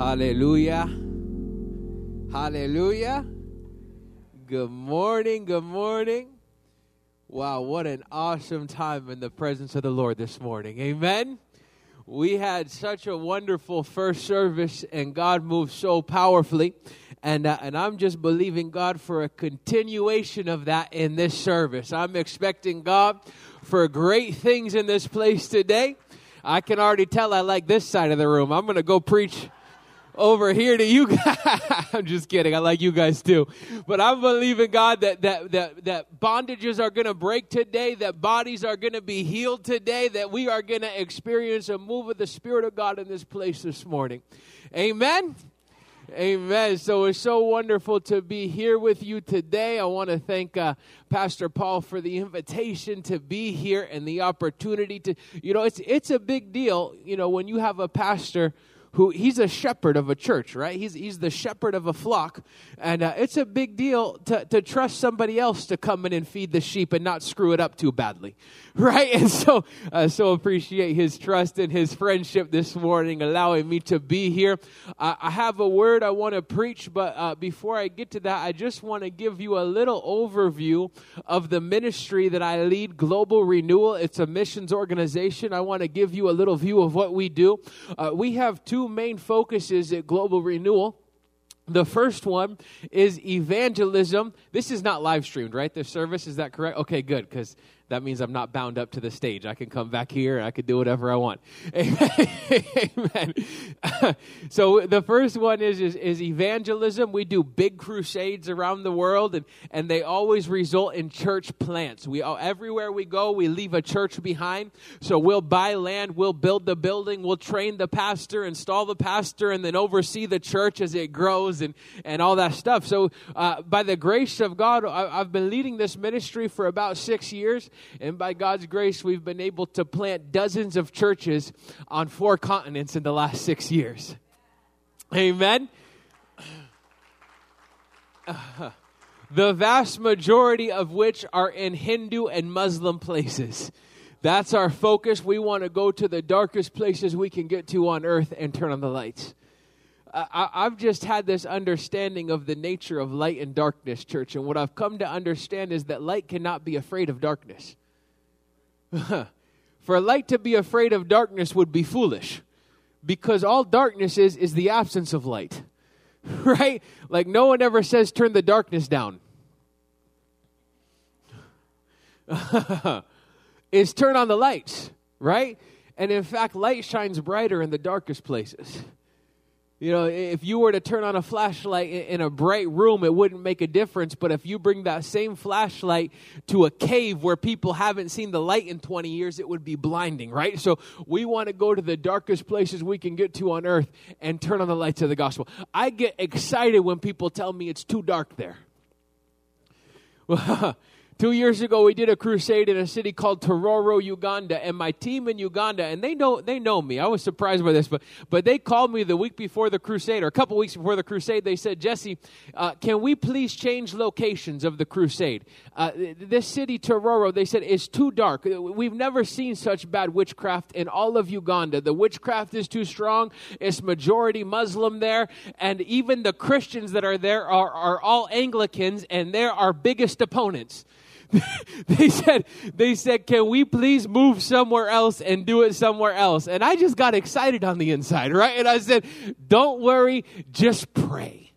Hallelujah. Hallelujah. Good morning. Good morning. Wow, what an awesome time in the presence of the Lord this morning. Amen. We had such a wonderful first service, and God moved so powerfully. And, uh, and I'm just believing God for a continuation of that in this service. I'm expecting God for great things in this place today. I can already tell I like this side of the room. I'm going to go preach over here to you guys. I'm just kidding. I like you guys too. But I'm believing God that that that, that bondages are going to break today, that bodies are going to be healed today, that we are going to experience a move of the Spirit of God in this place this morning. Amen. Amen. So it's so wonderful to be here with you today. I want to thank uh, Pastor Paul for the invitation to be here and the opportunity to, you know, it's it's a big deal, you know, when you have a pastor who he's a shepherd of a church, right? He's, he's the shepherd of a flock. And uh, it's a big deal to, to trust somebody else to come in and feed the sheep and not screw it up too badly, right? And so, uh, so appreciate his trust and his friendship this morning, allowing me to be here. Uh, I have a word I want to preach, but uh, before I get to that, I just want to give you a little overview of the ministry that I lead, Global Renewal. It's a missions organization. I want to give you a little view of what we do. Uh, we have two main focuses at Global Renewal. The first one is evangelism. This is not live streamed, right? The service, is that correct? Okay, good, because that means I'm not bound up to the stage. I can come back here and I can do whatever I want. Amen. so the first one is, is, is evangelism. We do big crusades around the world, and, and they always result in church plants. We everywhere we go, we leave a church behind. So we'll buy land, we'll build the building, we'll train the pastor, install the pastor, and then oversee the church as it grows and and all that stuff. So uh, by the grace of God, I, I've been leading this ministry for about six years and by God's grace, we've been able to plant dozens of churches on four continents in the last six years. Amen. the vast majority of which are in Hindu and Muslim places. That's our focus. We want to go to the darkest places we can get to on earth and turn on the lights. I, have just had this understanding of the nature of light and darkness, church. And what I've come to understand is that light cannot be afraid of darkness. For light to be afraid of darkness would be foolish because all darkness is is the absence of light. right? Like no one ever says turn the darkness down. is turn on the lights, right? And in fact, light shines brighter in the darkest places. You know, if you were to turn on a flashlight in a bright room, it wouldn't make a difference. But if you bring that same flashlight to a cave where people haven't seen the light in 20 years, it would be blinding, right? So we want to go to the darkest places we can get to on earth and turn on the lights of the gospel. I get excited when people tell me it's too dark there. Two years ago, we did a crusade in a city called Tororo, Uganda, and my team in Uganda, and they know they know me. I was surprised by this, but but they called me the week before the crusade, or a couple weeks before the crusade. They said, Jesse, uh, can we please change locations of the crusade? Uh, this city, Tororo, they said is too dark. We've never seen such bad witchcraft in all of Uganda. The witchcraft is too strong. It's majority Muslim there, and even the Christians that are there are are all Anglicans, and they're our biggest opponents. they said, they said, can we please move somewhere else and do it somewhere else? And I just got excited on the inside, right? And I said, don't worry, just pray.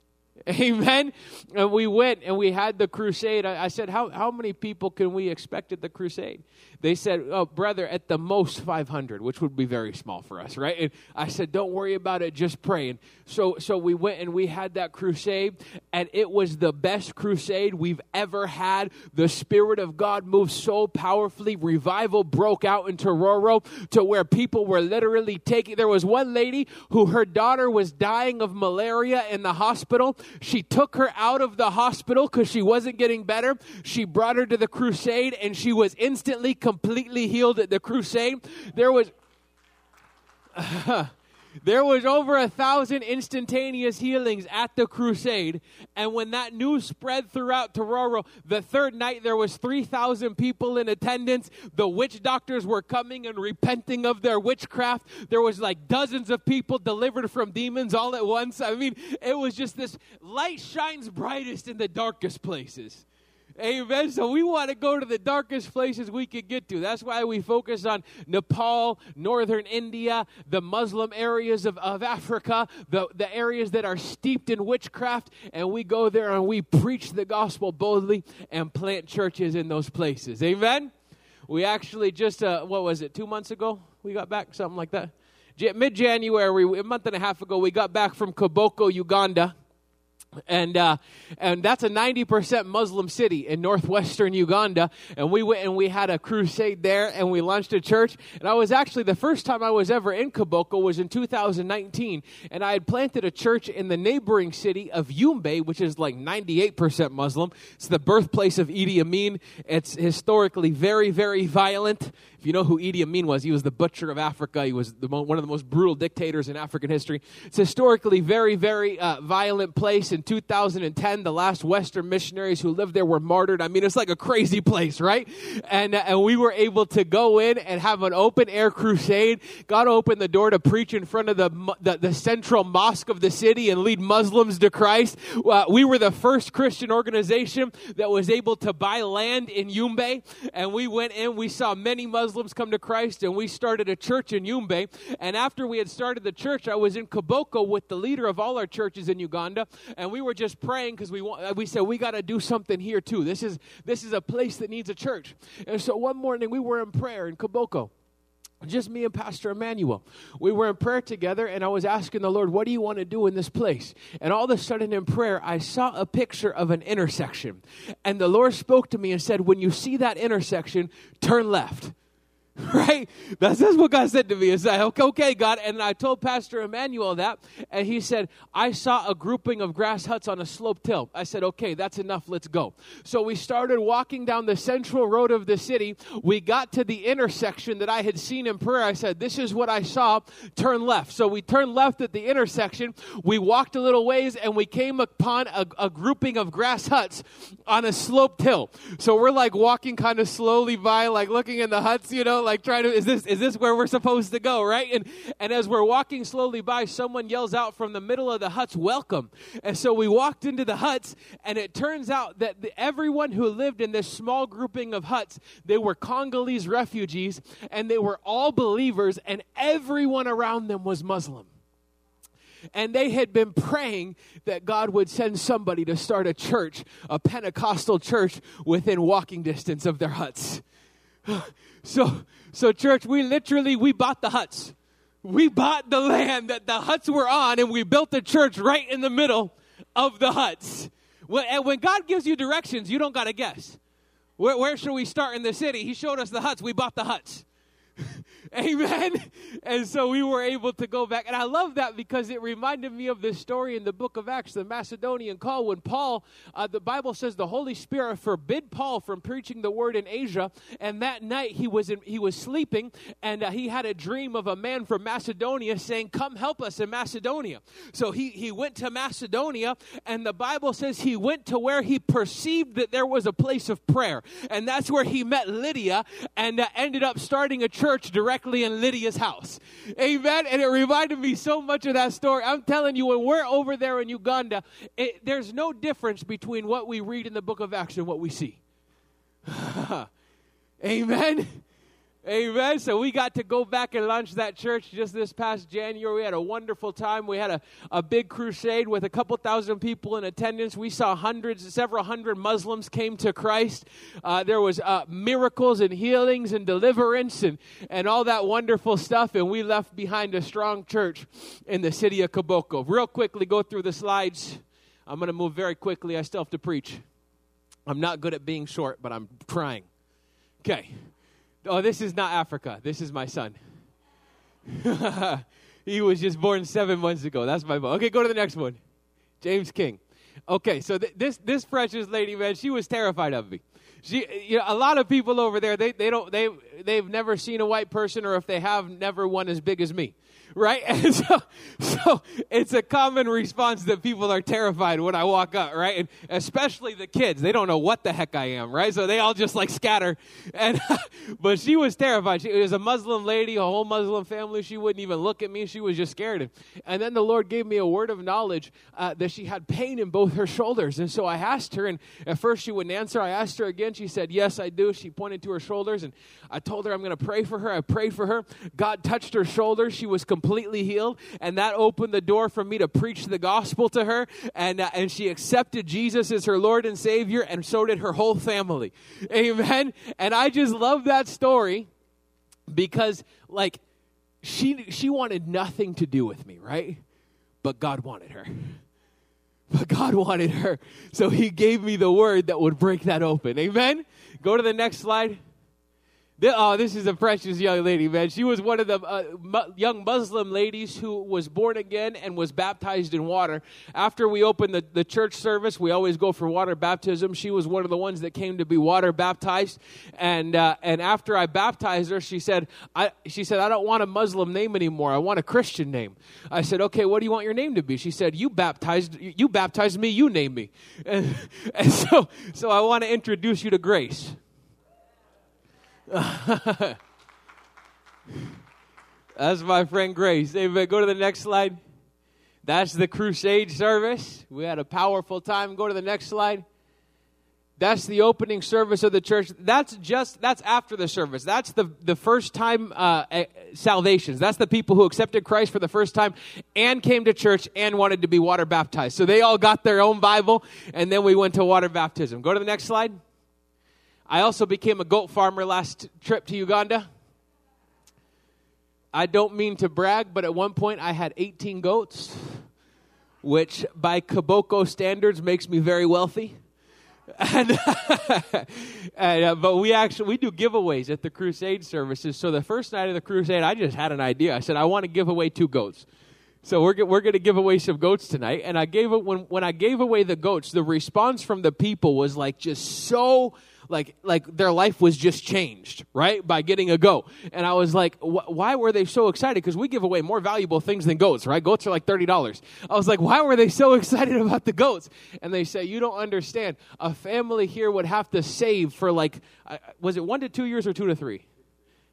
Amen. And we went and we had the crusade. I, I said, how, how many people can we expect at the crusade? They said, Oh, brother, at the most 500, which would be very small for us, right? And I said, Don't worry about it, just pray. And so, so we went and we had that crusade, and it was the best crusade we've ever had. The Spirit of God moved so powerfully. Revival broke out in Tororo to where people were literally taking. There was one lady who her daughter was dying of malaria in the hospital. She took her out of the hospital because she wasn't getting better. She brought her to the crusade, and she was instantly completely healed at the crusade. There was. There was over a thousand instantaneous healings at the crusade, and when that news spread throughout Tororo, the third night there was 3,000 people in attendance. The witch doctors were coming and repenting of their witchcraft. There was like dozens of people delivered from demons all at once. I mean, it was just this light shines brightest in the darkest places. Amen. So we want to go to the darkest places we could get to. That's why we focus on Nepal, northern India, the Muslim areas of, of Africa, the, the areas that are steeped in witchcraft, and we go there and we preach the gospel boldly and plant churches in those places. Amen. We actually just, uh, what was it, two months ago? We got back, something like that. Mid January, a month and a half ago, we got back from Koboko, Uganda and uh, and that's a 90% muslim city in northwestern uganda and we went and we had a crusade there and we launched a church and i was actually the first time i was ever in koboko was in 2019 and i had planted a church in the neighboring city of yumbe which is like 98% muslim it's the birthplace of idi amin it's historically very very violent if you know who Idi Amin was, he was the butcher of Africa. He was mo- one of the most brutal dictators in African history. It's historically very, very uh, violent place. In 2010, the last Western missionaries who lived there were martyred. I mean, it's like a crazy place, right? And uh, and we were able to go in and have an open air crusade. God opened the door to preach in front of the the, the central mosque of the city and lead Muslims to Christ. Uh, we were the first Christian organization that was able to buy land in Yumbe, and we went in. We saw many Muslims Muslims come to Christ, and we started a church in Yumbe. And after we had started the church, I was in Koboko with the leader of all our churches in Uganda, and we were just praying because we want, uh, we said we got to do something here too. This is this is a place that needs a church. And so one morning we were in prayer in Koboko just me and Pastor Emmanuel. We were in prayer together, and I was asking the Lord, What do you want to do in this place? And all of a sudden in prayer, I saw a picture of an intersection. And the Lord spoke to me and said, When you see that intersection, turn left. right? That's, that's what God said to me. Is like, okay, God. And I told Pastor Emmanuel that, and he said, I saw a grouping of grass huts on a sloped hill. I said, okay, that's enough. Let's go. So we started walking down the central road of the city. We got to the intersection that I had seen in prayer. I said, this is what I saw. Turn left. So we turned left at the intersection. We walked a little ways, and we came upon a, a grouping of grass huts on a sloped hill. So we're like walking kind of slowly by, like looking in the huts, you know, like trying to is this is this where we're supposed to go, right? And and as we're walking slowly by, someone yells out from the middle of the huts, "Welcome!" And so we walked into the huts, and it turns out that the, everyone who lived in this small grouping of huts, they were Congolese refugees, and they were all believers, and everyone around them was Muslim and they had been praying that God would send somebody to start a church, a Pentecostal church within walking distance of their huts. So, so church, we literally we bought the huts. We bought the land that the huts were on, and we built the church right in the middle of the huts. When, and when God gives you directions, you don't got to guess. Where, where should we start in the city? He showed us the huts. We bought the huts. Amen. And so we were able to go back. And I love that because it reminded me of this story in the book of Acts, the Macedonian call, when Paul, uh, the Bible says the Holy Spirit forbid Paul from preaching the word in Asia. And that night he was, in, he was sleeping and uh, he had a dream of a man from Macedonia saying, Come help us in Macedonia. So he, he went to Macedonia and the Bible says he went to where he perceived that there was a place of prayer. And that's where he met Lydia and uh, ended up starting a church directly directly in Lydia's house. Amen. And it reminded me so much of that story. I'm telling you, when we're over there in Uganda, it, there's no difference between what we read in the book of Acts and what we see. Amen. Amen. So we got to go back and launch that church just this past January. We had a wonderful time. We had a, a big crusade with a couple thousand people in attendance. We saw hundreds, several hundred Muslims came to Christ. Uh, there was uh, miracles and healings and deliverance and, and all that wonderful stuff. And we left behind a strong church in the city of Koboko. Real quickly, go through the slides. I'm going to move very quickly. I still have to preach. I'm not good at being short, but I'm trying. Okay. Oh, this is not Africa. This is my son. he was just born seven months ago. That's my boy. Okay, go to the next one. James King. Okay, so th- this this precious lady, man, she was terrified of me. She, you know, a lot of people over there, they, they don't they they've never seen a white person, or if they have, never one as big as me right? And so, so it's a common response that people are terrified when I walk up, right? And especially the kids, they don't know what the heck I am, right? So they all just like scatter. And but she was terrified. She was a Muslim lady, a whole Muslim family. She wouldn't even look at me. She was just scared. And then the Lord gave me a word of knowledge uh, that she had pain in both her shoulders. And so I asked her, and at first she wouldn't answer. I asked her again. She said, "Yes, I do." She pointed to her shoulders, and I told her I'm going to pray for her. I prayed for her. God touched her shoulders. She was completely healed, and that opened the door for me to preach the gospel to her. And uh, and she accepted Jesus as her Lord and Savior, and so did her whole family. Amen. And I just love that story because, like, she she wanted nothing to do with me, right? But God wanted her. But God wanted her. So he gave me the word that would break that open. Amen? Go to the next slide. Oh, this is a precious young lady, man. She was one of the uh, mu- young Muslim ladies who was born again and was baptized in water. After we opened the, the church service, we always go for water baptism. She was one of the ones that came to be water baptized. And, uh, and after I baptized her, she said, I, she said, I don't want a Muslim name anymore. I want a Christian name. I said, okay, what do you want your name to be? She said, you baptized, you baptized me, you name me. And, and so, so I want to introduce you to Grace. That's my friend Grace. Amen. Go to the next slide. That's the crusade service. We had a powerful time. Go to the next slide. That's the opening service of the church. That's just that's after the service. That's the the first time uh, salvations. That's the people who accepted Christ for the first time and came to church and wanted to be water baptized. So they all got their own Bible, and then we went to water baptism. Go to the next slide. I also became a goat farmer last trip to Uganda. I don't mean to brag, but at one point I had 18 goats, which by Koboko standards makes me very wealthy. And, and uh, but we actually we do giveaways at the crusade services. So the first night of the crusade, I just had an idea. I said I want to give away two goats. So we're we're going to give away some goats tonight. And I gave it when when I gave away the goats, the response from the people was like just so like like their life was just changed right? By getting a goat. And i was like wh- why were they so excited? Because we give away more valuable things than goats right? Goats are like $30 i was like why were they so excited about the goats? And they say you don't understand. A family here would have to save for like was it one to two years or two to three?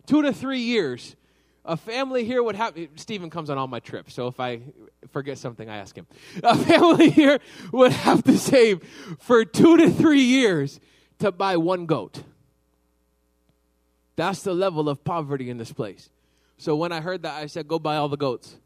Two to three years. A family here would have Stephen comes on all my trips, so if I forget something, I ask him. A family here would have to save for two to three years to buy one goat. That's the level of poverty in this place. So when I heard that, I said, Go buy all the goats.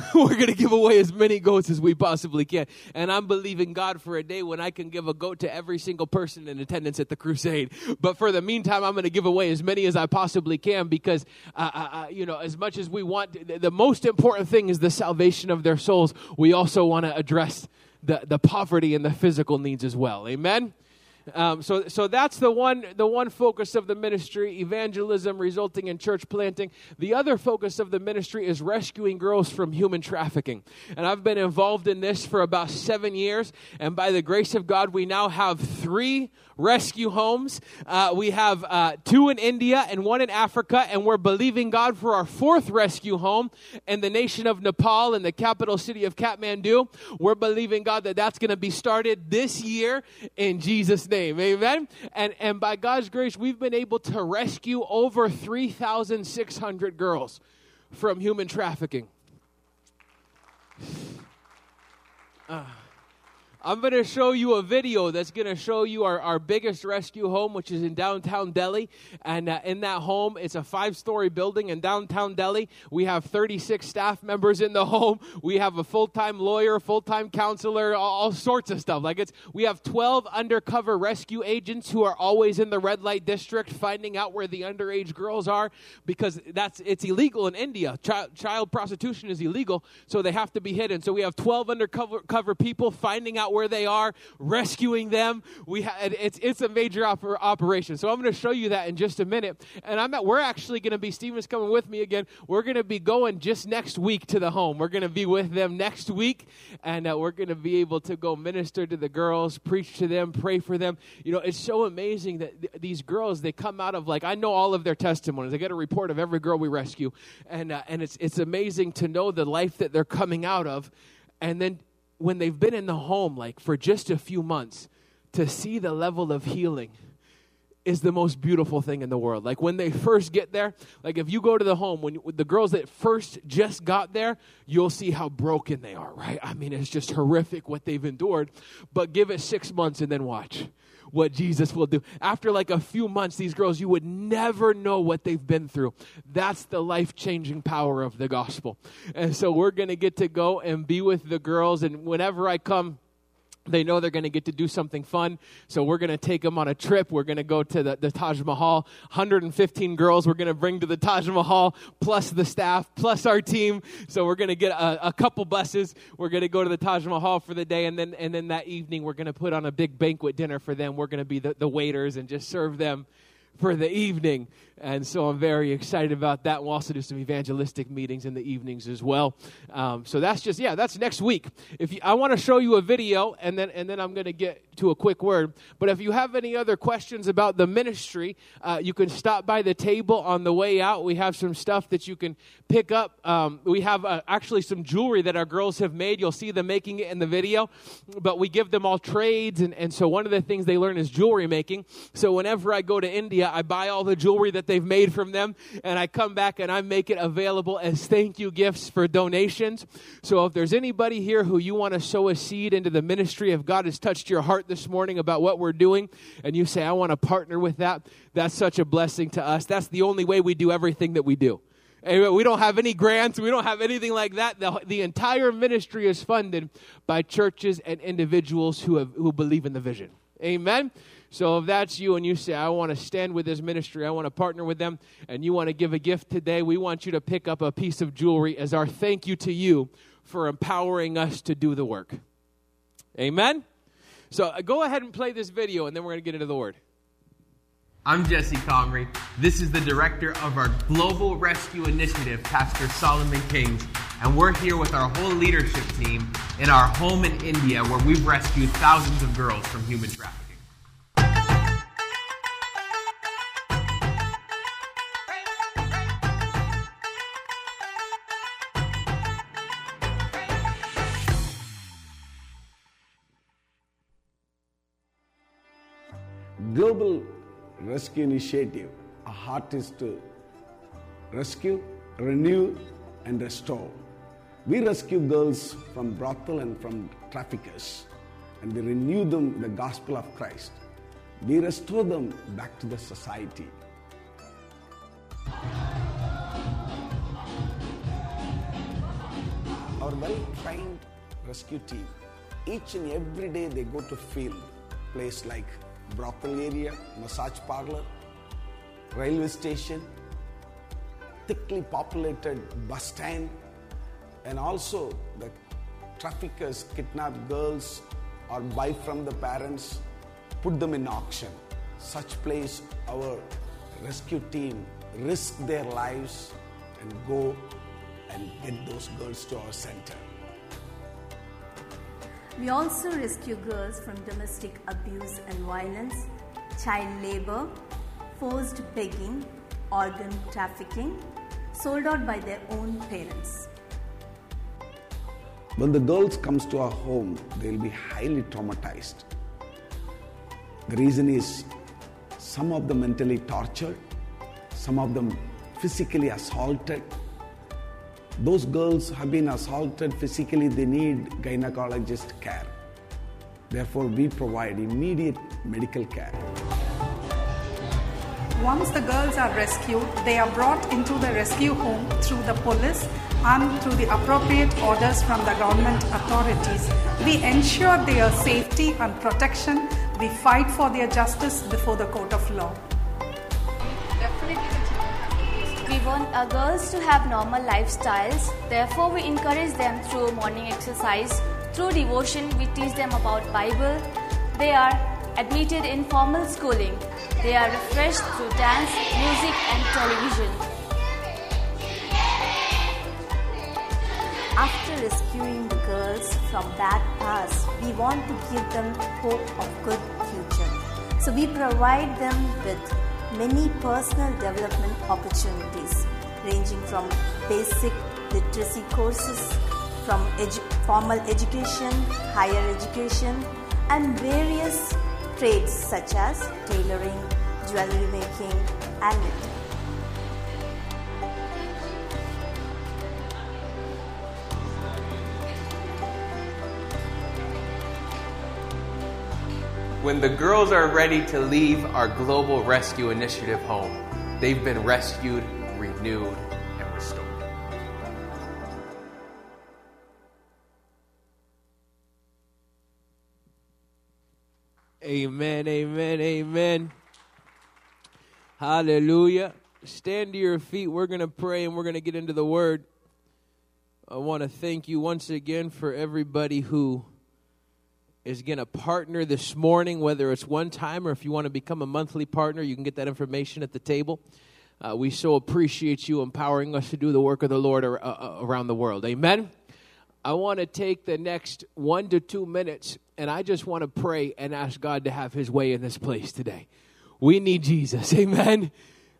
We're going to give away as many goats as we possibly can. And I'm believing God for a day when I can give a goat to every single person in attendance at the crusade. But for the meantime, I'm going to give away as many as I possibly can because, uh, uh, uh you know, as much as we want, the most important thing is the salvation of their souls. We also want to address the, the poverty and the physical needs as well. Amen? Um, so, so that's the one, the one focus of the ministry, evangelism resulting in church planting. The other focus of the ministry is rescuing girls from human trafficking. And I've been involved in this for about seven years. And by the grace of God, we now have three rescue homes. Uh, we have uh, two in India and one in Africa, and we're believing God for our fourth rescue home in the nation of Nepal in the capital city of Kathmandu. We're believing God that that's going to be started this year in Jesus' name. Amen. And and by God's grace, we've been able to rescue over 3,600 girls from human trafficking. Uh, I'm going to show you a video that's going to show you our, our biggest rescue home, which is in downtown Delhi. And uh, in that home, it's a five story building in downtown Delhi. We have 36 staff members in the home. We have a full time lawyer, full time counselor, all, all, sorts of stuff. Like it's, we have 12 undercover rescue agents who are always in the red light district finding out where the underage girls are because that's, it's illegal in India. Child, child prostitution is illegal, so they have to be hidden. So we have 12 undercover cover people finding out where they are, rescuing them. We ha- it's it's a major oper- operation. So I'm going to show you that in just a minute. And I'm at, we're actually going to be Stephen's coming with me again. We're going to be going just next week to the home. We're going to be with them next week, and uh, we're going to be able to go minister to the girls, preach to them, pray for them. You know, it's so amazing that th- these girls they come out of like I know all of their testimonies. I get a report of every girl we rescue, and uh, and it's it's amazing to know the life that they're coming out of, and then when they've been in the home like for just a few months, to see the level of healing is the most beautiful thing in the world. Like when they first get there, like if you go to the home, when the girls that first just got there, you'll see how broken they are, right? I mean, it's just horrific what they've endured. But give it six months and then watch what Jesus will do. After like a few months, these girls, you would never know what they've been through. That's the life changing power of the gospel. And so we're going to get to go and be with the girls. And whenever I come, they know they're going to get to do something fun. So we're going to take them on a trip. We're going to go to the, the Taj Mahal. 115 girls we're going to bring to the Taj Mahal, plus the staff, plus our team. So we're going to get a, a couple buses. We're going to go to the Taj Mahal for the day. And then, and then that evening, we're going to put on a big banquet dinner for them. We're going to be the, the waiters and just serve them for the evening. And so I'm very excited about that. We'll also do some evangelistic meetings in the evenings as well. Um, so that's just yeah, that's next week. If you, I want to show you a video, and then and then I'm going to get to a quick word. But if you have any other questions about the ministry, uh, you can stop by the table on the way out. We have some stuff that you can pick up. Um, we have uh, actually some jewelry that our girls have made. You'll see them making it in the video. But we give them all trades, and, and so one of the things they learn is jewelry making. So whenever I go to India, I buy all the jewelry that they've made from them, and I come back and I make it available as thank you gifts for donations. So if there's anybody here who you want to sow a seed into the ministry, if God has touched your heart this morning about what we're doing, and you say, I want to partner with that, that's such a blessing to us. That's the only way we do everything that we do. We don't have any grants. We don't have anything like that. The, the entire ministry is funded by churches and individuals who, have, who believe in the vision. Amen. So if that's you and you say, I want to stand with this ministry, I want to partner with them, and you want to give a gift today, we want you to pick up a piece of jewelry as our thank you to you for empowering us to do the work. Amen? So uh, go ahead and play this video, and then we're going to get into the word. I'm Jesse Comrie. This is the director of our Global Rescue Initiative, Pastor Solomon Kings, and we're here with our whole leadership team in our home in India where we've rescued thousands of girls from human trafficking. Global Rescue Initiative, our heart is to rescue, renew, and restore. We rescue girls from brothel and from traffickers, and we renew them the gospel of Christ. We restore them back to the society. Our well-trained rescue team, each and every day they go to field, place like brothel area, massage parlor, railway station, thickly populated bus stand, and also the traffickers kidnap girls or buy from the parents, put them in auction. Such place, our rescue team risk their lives and go and get those girls to our center. We also rescue girls from domestic abuse and violence, child labor, forced begging, organ trafficking, sold out by their own parents. When the girls comes to our home, they'll be highly traumatized. The reason is some of them mentally tortured, some of them physically assaulted. Those girls have been assaulted physically, they need gynecologist care. Therefore, we provide immediate medical care. Once the girls are rescued, they are brought into the rescue home through the police and through the appropriate orders from the government authorities. We ensure their safety and protection. We fight for their justice before the court of law. Want our girls to have normal lifestyles. Therefore, we encourage them through morning exercise. Through devotion, we teach them about Bible. They are admitted in formal schooling. They are refreshed through dance, music, and television. After rescuing the girls from bad past, we want to give them hope of good future. So we provide them with many personal development opportunities ranging from basic literacy courses, from edu- formal education, higher education, and various trades such as tailoring, jewelry making, and knitting. When the girls are ready to leave our Global Rescue Initiative home, they've been rescued, renewed, and restored. Amen, amen, amen. Hallelujah. Stand to your feet. We're going to pray and we're going to get into the word. I want to thank you once again for everybody who is going to partner this morning, whether it's one time or if you want to become a monthly partner, you can get that information at the table. Uh, we so appreciate you empowering us to do the work of the Lord ar- uh, around the world. Amen. I want to take the next one to two minutes and I just want to pray and ask God to have his way in this place today. We need Jesus. Amen.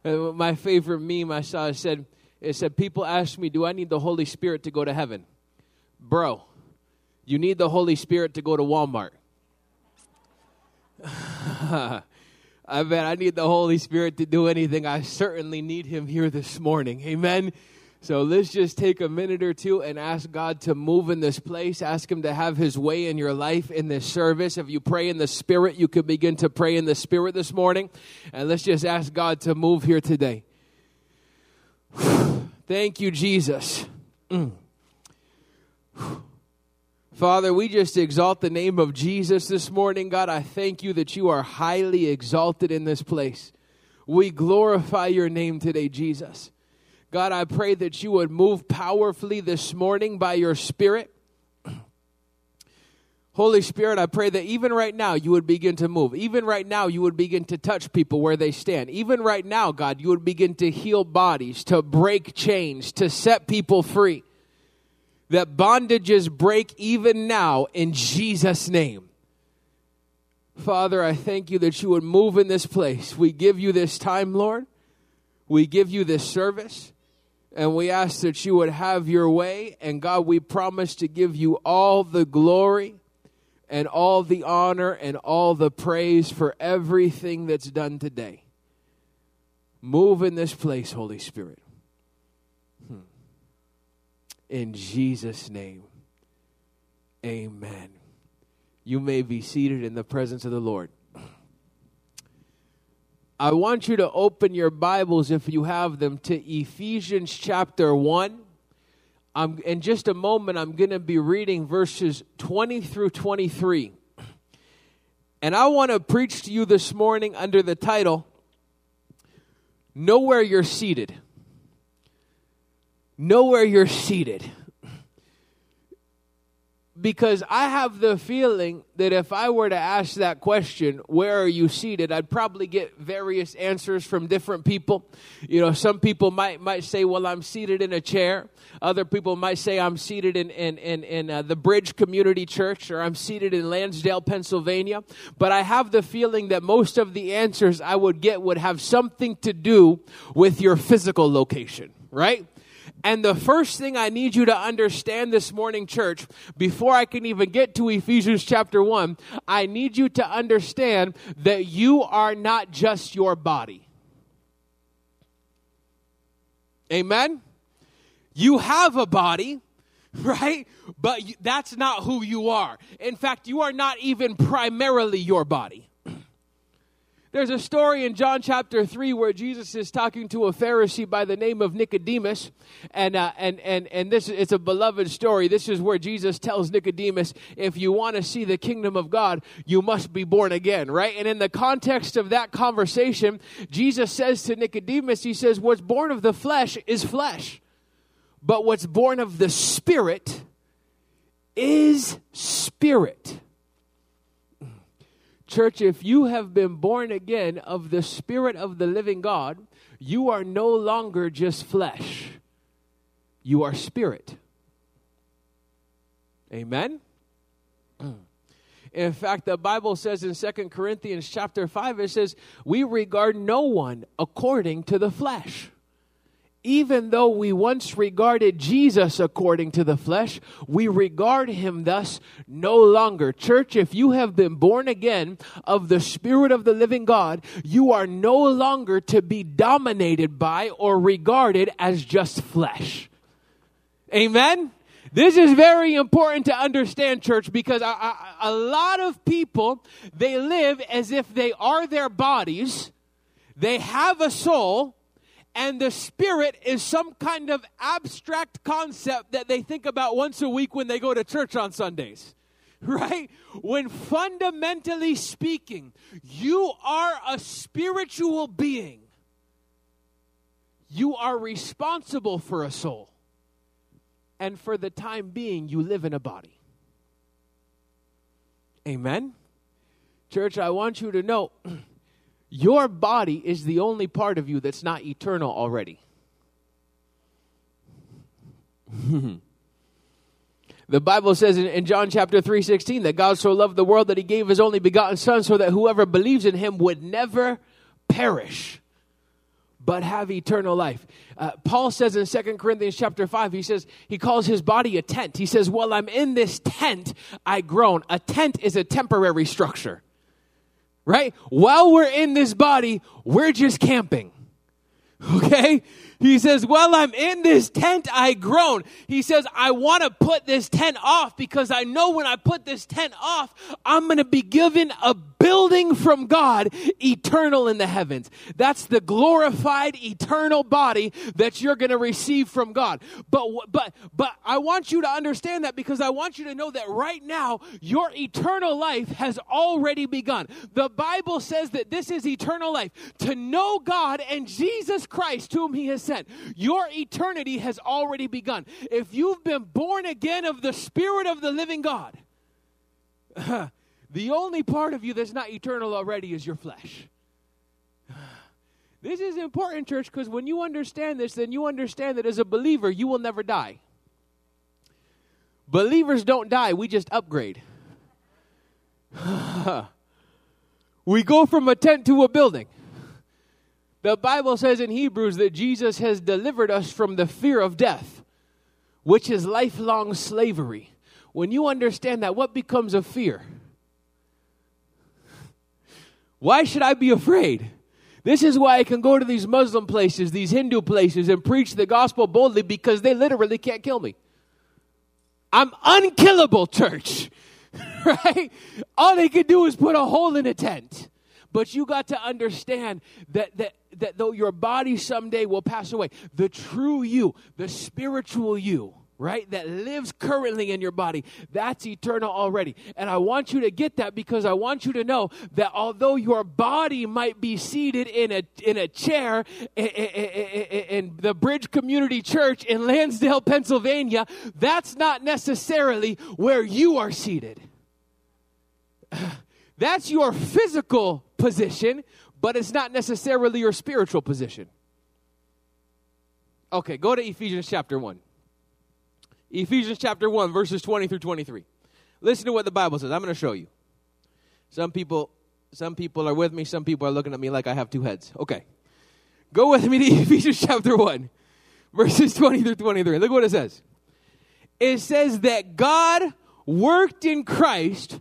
Uh, my favorite meme I saw said, it said, People ask me, Do I need the Holy Spirit to go to heaven? Bro, you need the Holy Spirit to go to Walmart. I bet I need the Holy Spirit to do anything. I certainly need him here this morning. Amen. So let's just take a minute or two and ask God to move in this place. Ask Him to have His way in your life in this service. If you pray in the Spirit, you could begin to pray in the Spirit this morning. And let's just ask God to move here today. Thank you, Jesus. Mm. Father, we just exalt the name of Jesus this morning. God, I thank you that you are highly exalted in this place. We glorify your name today, Jesus. God, I pray that you would move powerfully this morning by your Spirit. Holy Spirit, I pray that even right now you would begin to move. Even right now you would begin to touch people where they stand. Even right now, God, you would begin to heal bodies, to break chains, to set people free. That bondages break even now in Jesus' name. Father, I thank you that you would move in this place. We give you this time, Lord. We give you this service. And we ask that you would have your way. And God, we promise to give you all the glory and all the honor and all the praise for everything that's done today. Move in this place, Holy Spirit. In Jesus' name, amen. You may be seated in the presence of the Lord. I want you to open your Bibles, if you have them, to Ephesians chapter 1. I'm, in just a moment, I'm going to be reading verses 20 through 23. And I want to preach to you this morning under the title, Know Where You're Seated. Know Where You're Seated because I have the feeling that if I were to ask that question, where are you seated, I'd probably get various answers from different people. You know, some people might might say, "Well, I'm seated in a chair." Other people might say, "I'm seated in in in, in uh, the Bridge Community Church," or "I'm seated in Lansdale, Pennsylvania." But I have the feeling that most of the answers I would get would have something to do with your physical location, right? And the first thing I need you to understand this morning, church, before I can even get to Ephesians chapter 1, I need you to understand that you are not just your body. Amen? You have a body, right? But that's not who you are. In fact, you are not even primarily your body. There's a story in John chapter 3 where Jesus is talking to a Pharisee by the name of Nicodemus. And, uh, and, and, and this it's a beloved story. This is where Jesus tells Nicodemus, if you want to see the kingdom of God, you must be born again, right? And in the context of that conversation, Jesus says to Nicodemus, He says, What's born of the flesh is flesh, but what's born of the spirit is spirit. Church, if you have been born again of the Spirit of the living God, you are no longer just flesh, you are spirit. Amen? In fact, the Bible says in Second Corinthians chapter 5, it says, We regard no one according to the flesh even though we once regarded Jesus according to the flesh, we regard him thus no longer. Church, if you have been born again of the Spirit of the living God, you are no longer to be dominated by or regarded as just flesh. Amen? This is very important to understand, church, because a, lot of people, they live as if they are their bodies, they have a soul, and the spirit is some kind of abstract concept that they think about once a week when they go to church on Sundays. Right? When fundamentally speaking, you are a spiritual being, you are responsible for a soul. And for the time being, you live in a body. Amen? Church, I want you to know Your body is the only part of you that's not eternal already. the Bible says in, in John chapter 3 16 that God so loved the world that he gave his only begotten Son so that whoever believes in him would never perish but have eternal life. Uh, Paul says in Second Corinthians chapter 5, he says, he calls his body a tent. He says, While I'm in this tent, I groan. A tent is a temporary structure right? While we're in this body, we're just camping. Okay? He says, Well, I'm in this tent, I groan. He says, I want to put this tent off because I know when I put this tent off, I'm going to be given a building from God eternal in the heavens. That's the glorified eternal body that you're going to receive from God. But, but, but I want you to understand that because I want you to know that right now, your eternal life has already begun. The Bible says that this is eternal life to know God and Jesus Christ, whom He has sent. Your eternity has already begun. If you've been born again of the Spirit of the living God, the only part of you that's not eternal already is your flesh. This is important, church, because when you understand this, then you understand that as a believer, you will never die. Believers don't die, we just upgrade. we go from a tent to a building. The Bible says in Hebrews that Jesus has delivered us from the fear of death, which is lifelong slavery. When you understand that, what becomes of fear? Why should I be afraid? This is why I can go to these Muslim places, these Hindu places, and preach the gospel boldly because they literally can't kill me. I'm unkillable, church. right? All they can do is put a hole in a tent. But you got to understand that, that, that though your body someday will pass away, the true you, the spiritual you, right, that lives currently in your body, that's eternal already. And I want you to get that because I want you to know that although your body might be seated in a, in a chair in, in, in the Bridge Community Church in Lansdale, Pennsylvania, that's not necessarily where you are seated. That's your physical position, but it's not necessarily your spiritual position. Okay, go to Ephesians chapter 1. Ephesians chapter 1, verses 20 through 23. Listen to what the Bible says. I'm going to show you. Some people some people are with me, some people are looking at me like I have two heads. Okay. Go with me to Ephesians chapter 1, verses 20 through 23. Look what it says. It says that God worked in Christ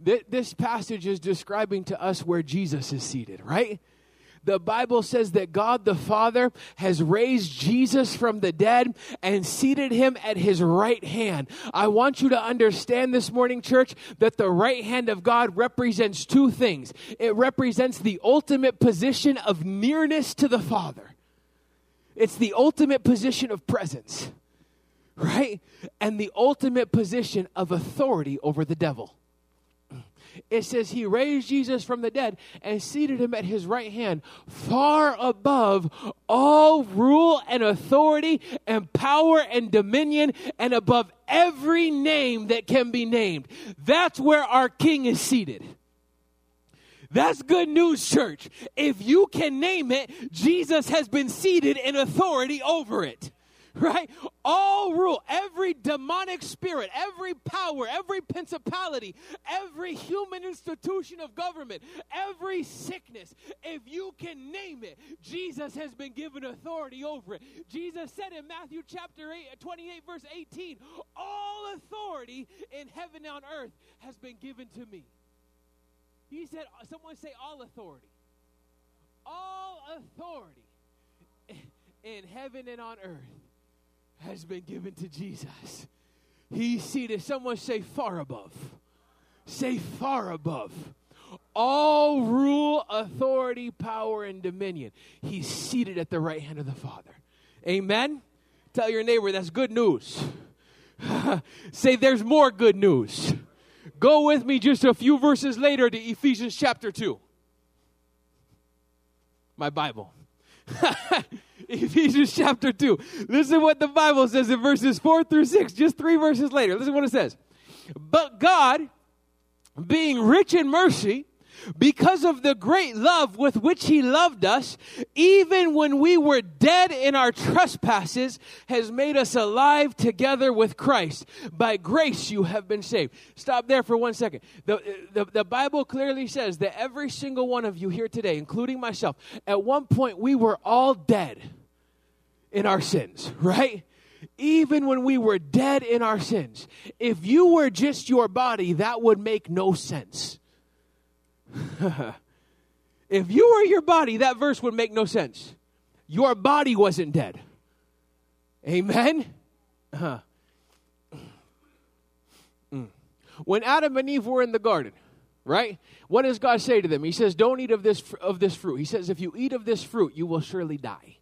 This passage is describing to us where Jesus is seated, right? the Bible says that God the Father has raised Jesus from the dead and seated him at his right hand. I want you to understand this morning, church, that the right hand of God represents two things it represents the ultimate position of nearness to the Father, it's the ultimate position of presence, right? And the ultimate position of authority over the devil it says he raised Jesus from the dead and seated him at his right hand, far above all rule and authority and power and dominion, and above every name that can be named. That's where our king is seated. That's good news, church. If you can name it, Jesus has been seated in authority over it right? All rule, every demonic spirit, every power, every principality, every human institution of government, every sickness, if you can name it, Jesus has been given authority over it. Jesus said in Matthew chapter 8, uh, 28, verse 18, All authority in heaven and on earth has been given to me. He said, uh, Someone say, All authority. All authority in heaven and on earth has been given to Jesus. He's seated, someone say far above. Say far above. All rule, authority, power, and dominion. He's seated at the right hand of the Father. Amen? Tell your neighbor that's good news. say there's more good news. Go with me just a few verses later to Ephesians chapter 2. My Bible. Ephesians chapter 2. Listen what the Bible says in verses 4 through 6, just three verses later. Listen what it says. But God, being rich in mercy, because of the great love with which he loved us, even when we were dead in our trespasses, has made us alive together with Christ. By grace you have been saved. Stop there for one second. The, the, the Bible clearly says that every single one of you here today, including myself, at one point we were all dead in our sins, right? even when we were dead in our sins. If you were just your body, that would make no sense. if you were your body, that verse would make no sense. Your body wasn't dead. Amen? Uh-huh. Mm. When Adam and Eve were in the garden, right? What does God say to them? He says, "Don't eat of this of this fruit." He says, "If you eat of this fruit, you will surely die."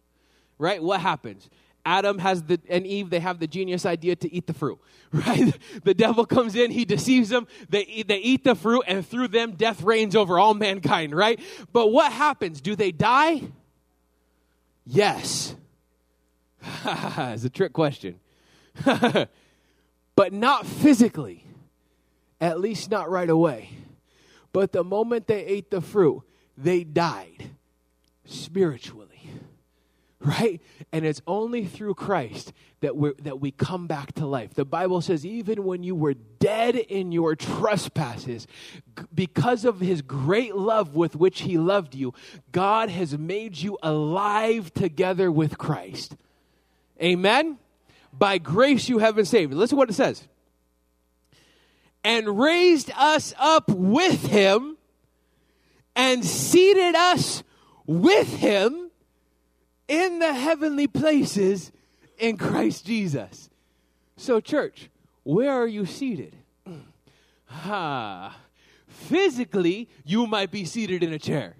Right? What happens? Adam has the and Eve they have the genius idea to eat the fruit, right? The devil comes in, he deceives them, they eat, they eat the fruit and through them death reigns over all mankind, right? But what happens? Do they die? Yes. it's a trick question. but not physically. At least not right away. But the moment they ate the fruit, they died spiritually right? And it's only through Christ that we that we come back to life. The Bible says even when you were dead in your trespasses, because of his great love with which he loved you, God has made you alive together with Christ. Amen. By grace you have been saved. Listen what it says. And raised us up with him and seated us with him in the heavenly places in Christ Jesus. So, church, where are you seated? Ah, physically, you might be seated in a chair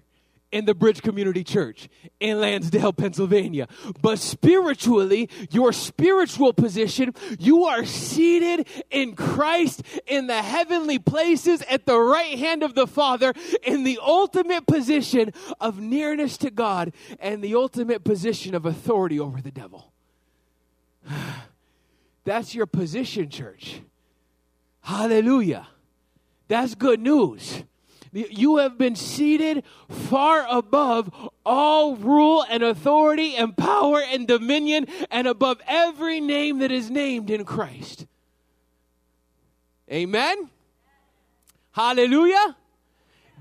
in the Bridge Community Church in Lansdale, Pennsylvania. But spiritually, your spiritual position, you are seated in Christ in the heavenly places at the right hand of the Father in the ultimate position of nearness to God and the ultimate position of authority over the devil. That's your position, church. Hallelujah. That's good news. You have been seated far above all rule and authority and power and dominion and above every name that is named in Christ. Amen? Hallelujah?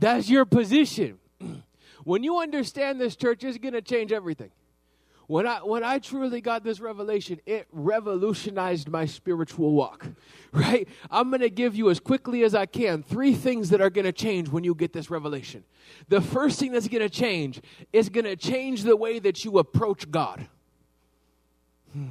That's your position. When you understand this, church, it's going to change everything. When I when I truly got this revelation, it revolutionized my spiritual walk. Right? I'm going to give you as quickly as I can three things that are going to change when you get this revelation. The first thing that's going to change is going to change the way that you approach God. Hmm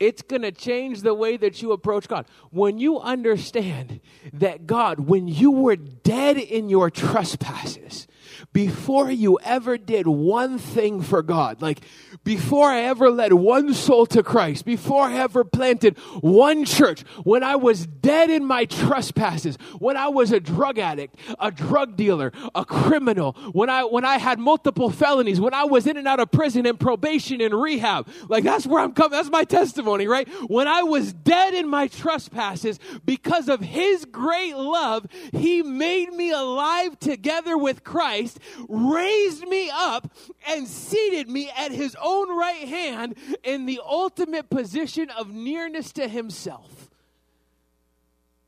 it's going to change the way that you approach God. When you understand that God, when you were dead in your trespasses, before you ever did one thing for God, like before I ever led one soul to Christ, before I ever planted one church, when I was dead in my trespasses, when I was a drug addict, a drug dealer, a criminal, when I when I had multiple felonies, when I was in and out of prison and probation and rehab, like that's where I'm coming. That's my testimony, right? When I was dead in my trespasses, because of His great love, He made me alive together with Christ, raised me up, and seated me at His own right hand in the ultimate position of nearness to Himself.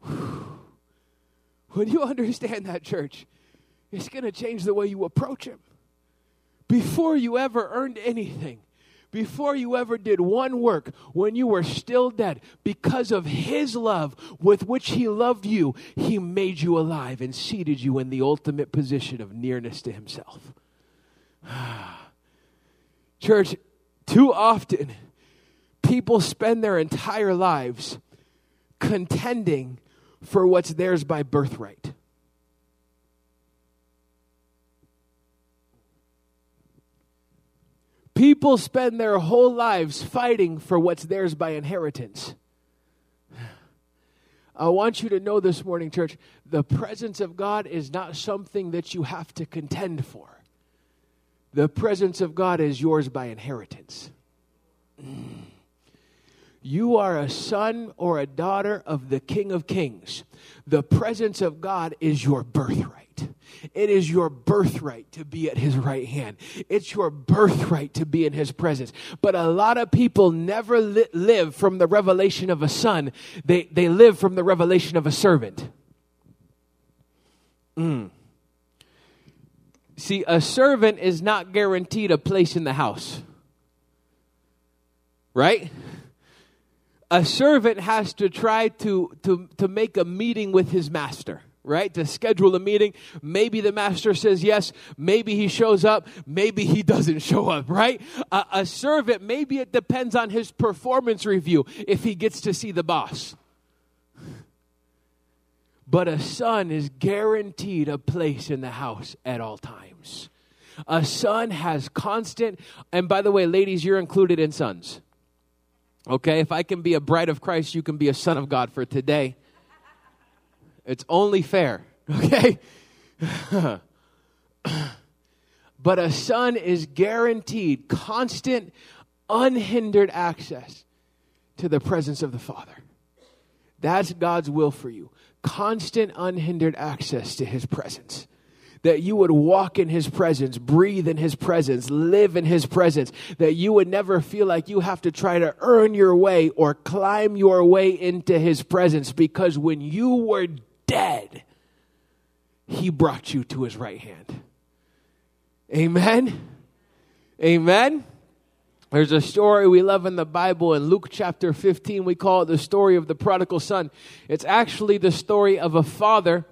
When you understand that, church, it's going to change the way you approach Him. Before you ever earned anything, before you ever did one work, when you were still dead, because of His love with which He loved you, He made you alive and seated you in the ultimate position of nearness to Himself. Church, too often, people spend their entire lives contending for what's theirs by birthright. People spend their whole lives fighting for what's theirs by inheritance. I want you to know this morning, church, the presence of God is not something that you have to contend for. The presence of God is yours by inheritance. You are a son or a daughter of the King of Kings. The presence of God is your birthright. It is your birthright to be at his right hand. It's your birthright to be in his presence. But a lot of people never li- live from the revelation of a son, they, they live from the revelation of a servant. Mm. See, a servant is not guaranteed a place in the house. Right? A servant has to try to, to, to make a meeting with his master right? To schedule a meeting. Maybe the master says yes. Maybe he shows up. Maybe he doesn't show up, right? A, a, servant, maybe it depends on his performance review if he gets to see the boss. But a son is guaranteed a place in the house at all times. A son has constant, and by the way, ladies, you're included in sons. Okay, if I can be a bride of Christ, you can be a son of God for today. It's only fair, okay? but a son is guaranteed constant, unhindered access to the presence of the Father. That's God's will for you. Constant, unhindered access to his presence that you would walk in his presence, breathe in his presence, live in his presence, that you would never feel like you have to try to earn your way or climb your way into his presence because when you were dead, he brought you to his right hand. Amen. Amen. There's a story we love in the Bible in Luke chapter 15. We call it the story of the prodigal son. It's actually the story of a father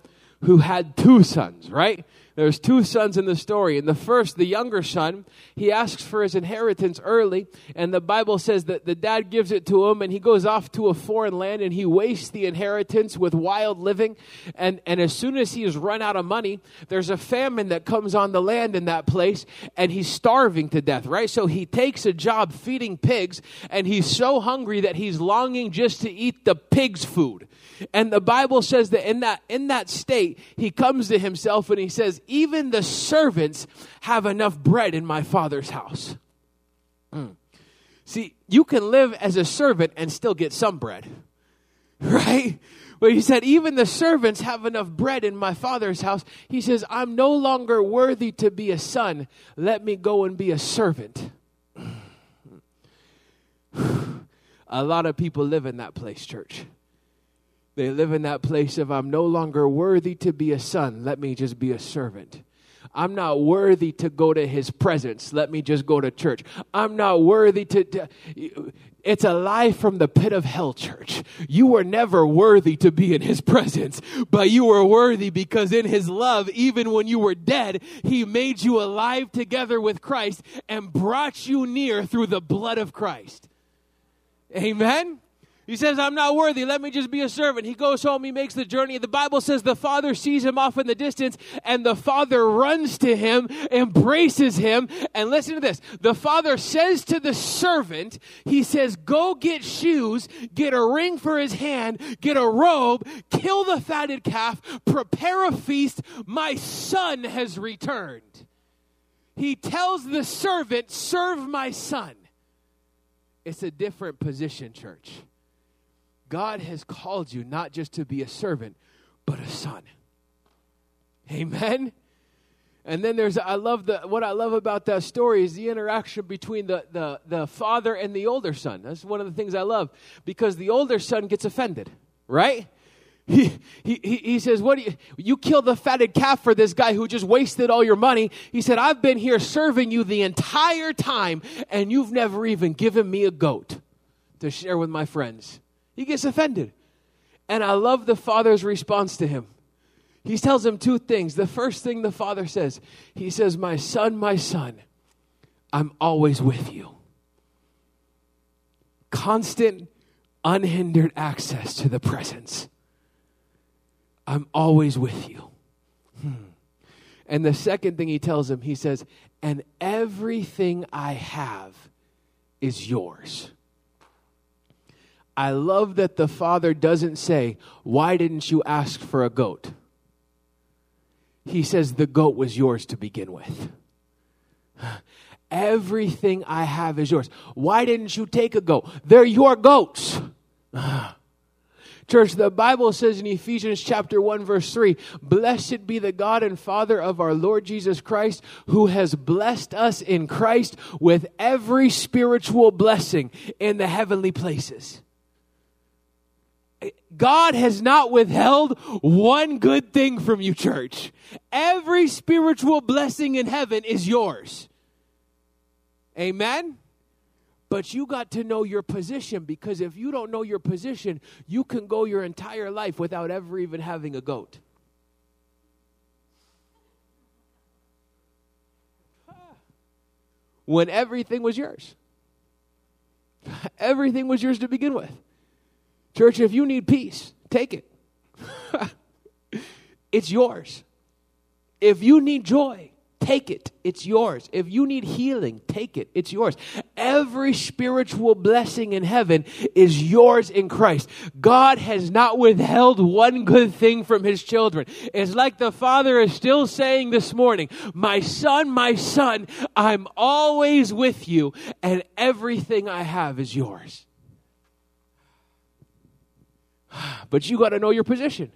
who had two sons, right? There's two sons in the story. And the first, the younger son, he asks for his inheritance early. And the Bible says that the dad gives it to him and he goes off to a foreign land and he wastes the inheritance with wild living. And, and as soon as he has run out of money, there's a famine that comes on the land in that place and he's starving to death, right? So he takes a job feeding pigs and he's so hungry that he's longing just to eat the pig's food. And the Bible says that in that in that state, he comes to himself and he says, "Even the servants have enough bread in my father's house." Mm. See, you can live as a servant and still get some bread. Right? But he said, Even the servants have enough bread in my father's house. He says, I'm no longer worthy to be a son. Let me go and be a servant. a lot of people live in that place, church. They live in that place of, I'm no longer worthy to be a son. Let me just be a servant. I'm not worthy to go to his presence. Let me just go to church. I'm not worthy to. to it's a lie from the pit of hell, church. You were never worthy to be in his presence, but you were worthy because in his love, even when you were dead, he made you alive together with Christ and brought you near through the blood of Christ. Amen? He says, I'm not worthy. Let me just be a servant. He goes home. He makes the journey. The Bible says the father sees him off in the distance, and the father runs to him, embraces him. And listen to this the father says to the servant, He says, Go get shoes, get a ring for his hand, get a robe, kill the fatted calf, prepare a feast. My son has returned. He tells the servant, Serve my son. It's a different position, church. God has called you not just to be a servant, but a son. Amen. And then there's I love the what I love about that story is the interaction between the, the, the father and the older son. That's one of the things I love because the older son gets offended, right? He, he, he says, What you, you killed the fatted calf for this guy who just wasted all your money. He said, I've been here serving you the entire time, and you've never even given me a goat to share with my friends. He gets offended. And I love the father's response to him. He tells him two things. The first thing the father says, he says, My son, my son, I'm always with you. Constant, unhindered access to the presence. I'm always with you. Hmm. And the second thing he tells him, he says, And everything I have is yours. I love that the father doesn't say, Why didn't you ask for a goat? He says, The goat was yours to begin with. Everything I have is yours. Why didn't you take a goat? They're your goats. Church, the Bible says in Ephesians chapter 1 verse 3, blessed be the God and Father of our Lord Jesus Christ, who has blessed us in Christ with every spiritual blessing in the heavenly places. God has not withheld one good thing from you, church. Every spiritual blessing in heaven is yours. Amen? But you got to know your position because if you don't know your position, you can go your entire life without ever even having a goat. When everything was yours, everything was yours to begin with. Church, if you need peace, take it. it's yours. If you need joy, take it. It's yours. If you need healing, take it. It's yours. Every spiritual blessing in heaven is yours in Christ. God has not withheld one good thing from his children. It's like the Father is still saying this morning, My son, my son, I'm always with you, and everything I have is yours. But you got to know your position.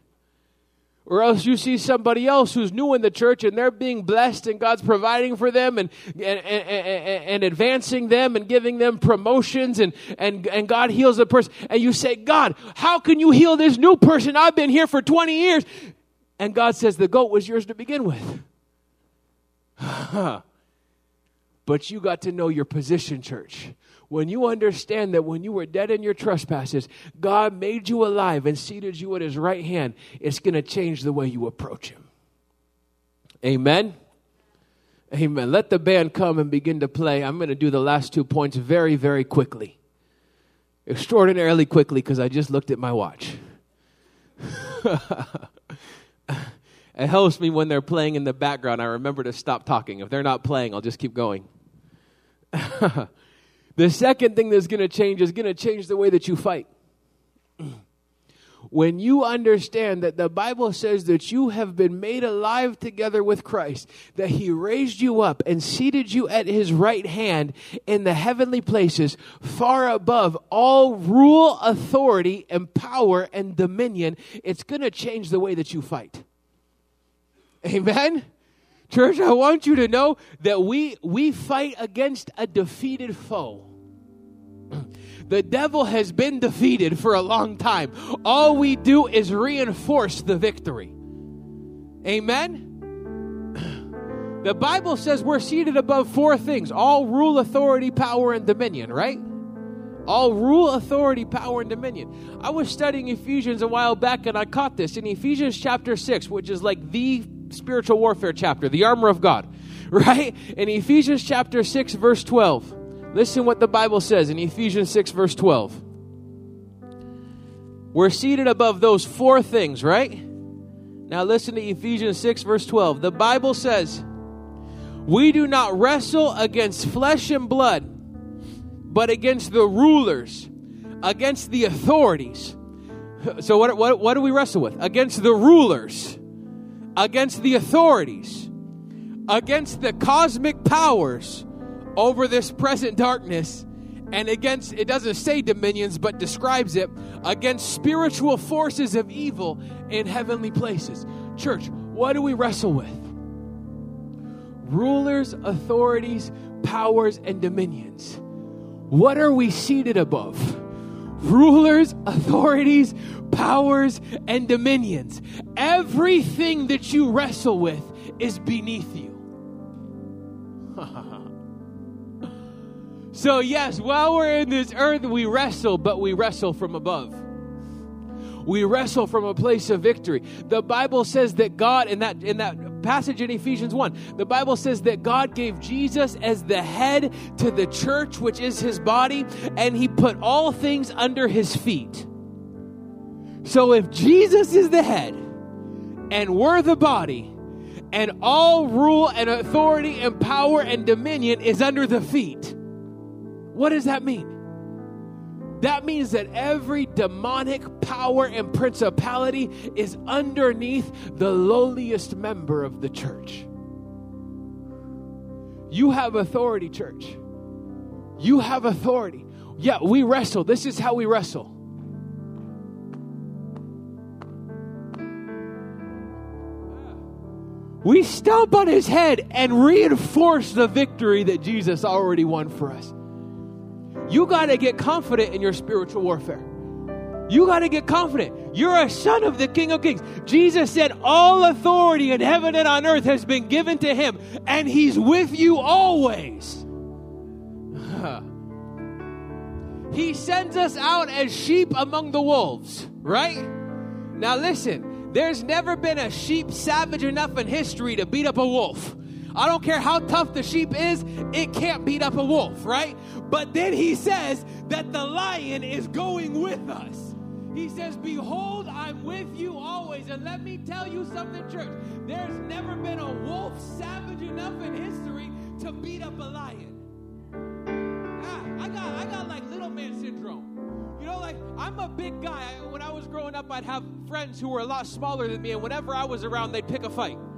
Or else you see somebody else who's new in the church and they're being blessed and God's providing for them and, and, and, and, advancing them and giving them promotions and, and, and God heals the person. And you say, God, how can you heal this new person? I've been here for 20 years. And God says, the goat was yours to begin with. but you got to know your position, church when you understand that when you were dead in your trespasses, God made you alive and seated you at his right hand, it's going to change the way you approach him. Amen. Amen. Let the band come and begin to play. I'm going to do the last two points very, very quickly. Extraordinarily quickly because I just looked at my watch. it helps me when they're playing in the background. I remember to stop talking. If they're not playing, I'll just keep going. The second thing that's going to change is going to change the way that you fight. When you understand that the Bible says that you have been made alive together with Christ, that He raised you up and seated you at His right hand in the heavenly places, far above all rule, authority, and power and dominion, it's going to change the way that you fight. Amen? Church, I want you to know that we, we fight against a defeated foe. The devil has been defeated for a long time. All we do is reinforce the victory. Amen? The Bible says we're seated above four things all rule, authority, power, and dominion, right? All rule, authority, power, and dominion. I was studying Ephesians a while back and I caught this in Ephesians chapter 6, which is like the spiritual warfare chapter, the armor of God, right? In Ephesians chapter 6, verse 12. Listen what the Bible says in Ephesians 6, verse 12. We're seated above those four things, right? Now listen to Ephesians 6, verse 12. The Bible says, We do not wrestle against flesh and blood, but against the rulers, against the authorities. So, what, what, what do we wrestle with? Against the rulers, against the authorities, against the cosmic powers over this present darkness and against it doesn't say dominions but describes it against spiritual forces of evil in heavenly places. Church what do we wrestle with? Rulers authorities powers and dominions. What are we seated above? Rulers authorities powers and dominions everything that you wrestle with is beneath you So, yes, while we're in this earth, we wrestle, but we wrestle from above. We wrestle from a place of victory. The Bible says that God, in that, in that passage in Ephesians 1, the Bible says that God gave Jesus as the head to the church, which is his body, and he put all things under his feet. So, if Jesus is the head and we're the body, and all rule and authority and power and dominion is under the feet what does that mean? That means that every demonic power and principality is underneath the lowliest member of the church. You have authority, church. You have authority. Yeah, we wrestle. This is how we wrestle. We stomp on his head and reinforce the victory that Jesus already won for us. You got to get confident in your spiritual warfare. You got to get confident. You're a son of the King of Kings. Jesus said, All authority in heaven and on earth has been given to him, and he's with you always. he sends us out as sheep among the wolves, right? Now, listen, there's never been a sheep savage enough in history to beat up a wolf. I don't care how tough the sheep is, it can't beat up a wolf, right? But then he says that the lion is going with us. He says, Behold, I'm with you always. And let me tell you something, church. There's never been a wolf savage enough in history to beat up a lion. Ah, I got, I got like little man syndrome. I'm a big guy. When I was growing up, I'd have friends who were a lot smaller than me, and whenever I was around, they'd pick a fight.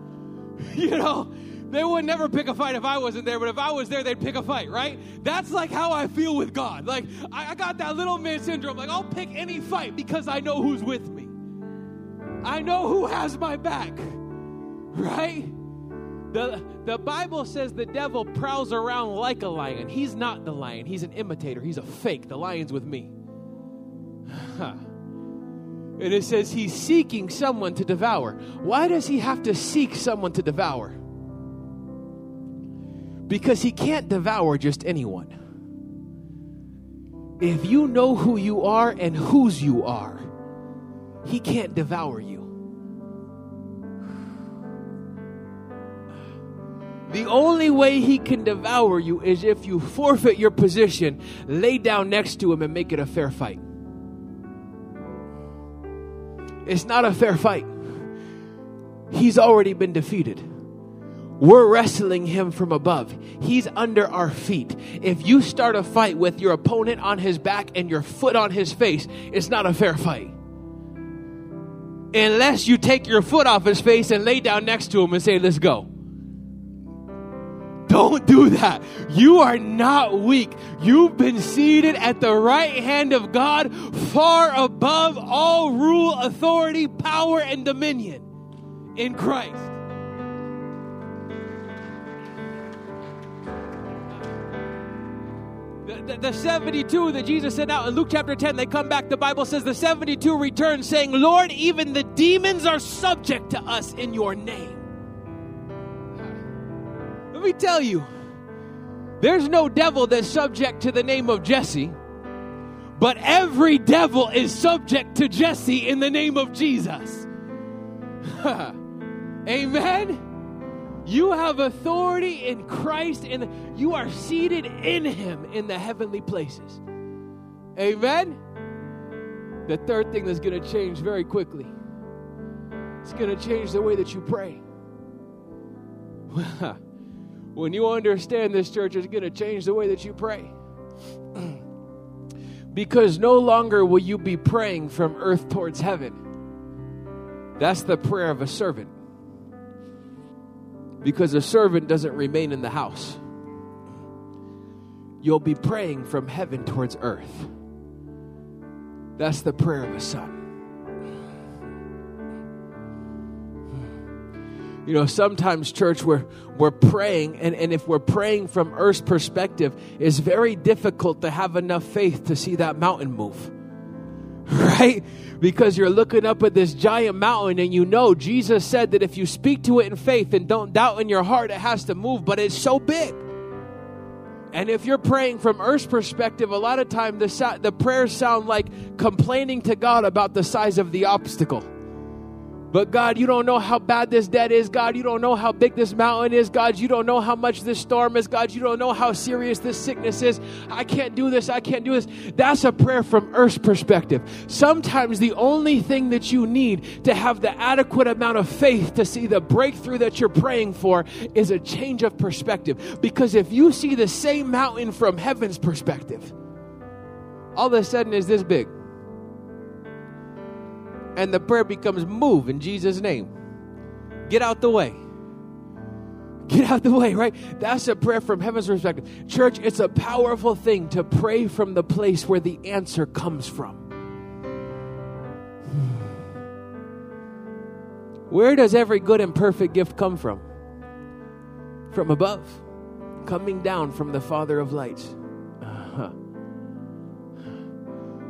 You know, they would never pick a fight if I wasn't there, but if I was there, they'd pick a fight, right? That's like how I feel with God. Like, I, I got that little man syndrome. Like, I'll pick any fight because I know who's with me. I know who has my back, right? The, the Bible says the devil prowls around like a lion. He's not the lion, he's an imitator, he's a fake. The lion's with me. and it says he's seeking someone to devour. Why does he have to seek someone to devour? because he can't devour just anyone. If you know who you are and whose you are, he can't devour you. The only way he can devour you is if you forfeit your position, lay down next to him, and make it a fair fight. It's not a fair fight. He's already been defeated. We're wrestling him from above. He's under our feet. If you start a fight with your opponent on his back and your foot on his face, it's not a fair fight. Unless you take your foot off his face and lay down next to him and say, Let's go. Don't do that. You are not weak. You've been seated at the right hand of God, far above all rule, authority, power, and dominion in Christ. the, the 72 that Jesus sent out in Luke chapter 10, they come back. The Bible says the 72 return, saying, Lord, even the demons are subject to us in your name. Me tell you, there's no devil that's subject to the name of Jesse, but every devil is subject to Jesse in the name of Jesus. Amen. You have authority in Christ and you are seated in Him in the heavenly places. Amen. The third thing that's going to change very quickly it's going to change the way that you pray. when you understand this, church, is going to change the way that you pray. because no longer will you be praying from earth towards heaven. That's the prayer of a servant because a servant doesn't remain in the house. You'll be praying from heaven towards earth. That's the prayer of a son. You know, sometimes, church, we're, we're praying, and, and if we're praying from earth's perspective, it's very difficult to have enough faith to see that mountain move. Right? because you're looking up at this giant mountain and you know Jesus said that if you speak to it in faith and don't doubt in your heart, it has to move, but it's so big. And if you're praying from Earth's perspective, a lot of time the, the prayers sound like complaining to God about the size of the obstacle. But God, you don't know how bad this debt is. God, you don't know how big this mountain is. God, you don't know how much this storm is. God, you don't know how serious this sickness is. I can't do this. I can't do this. That's a prayer from earth's perspective. Sometimes the only thing that you need to have the adequate amount of faith to see the breakthrough that you're praying for is a change of perspective. Because if you see the same mountain from heaven's perspective, all of a sudden is this big and the prayer becomes move in Jesus' name. Get out the way. Get out the way, right? That's a prayer from heaven's perspective. Church, it's a powerful thing to pray from the place where the answer comes from. Where does every good and perfect gift come from? From above, coming down from the Father of lights.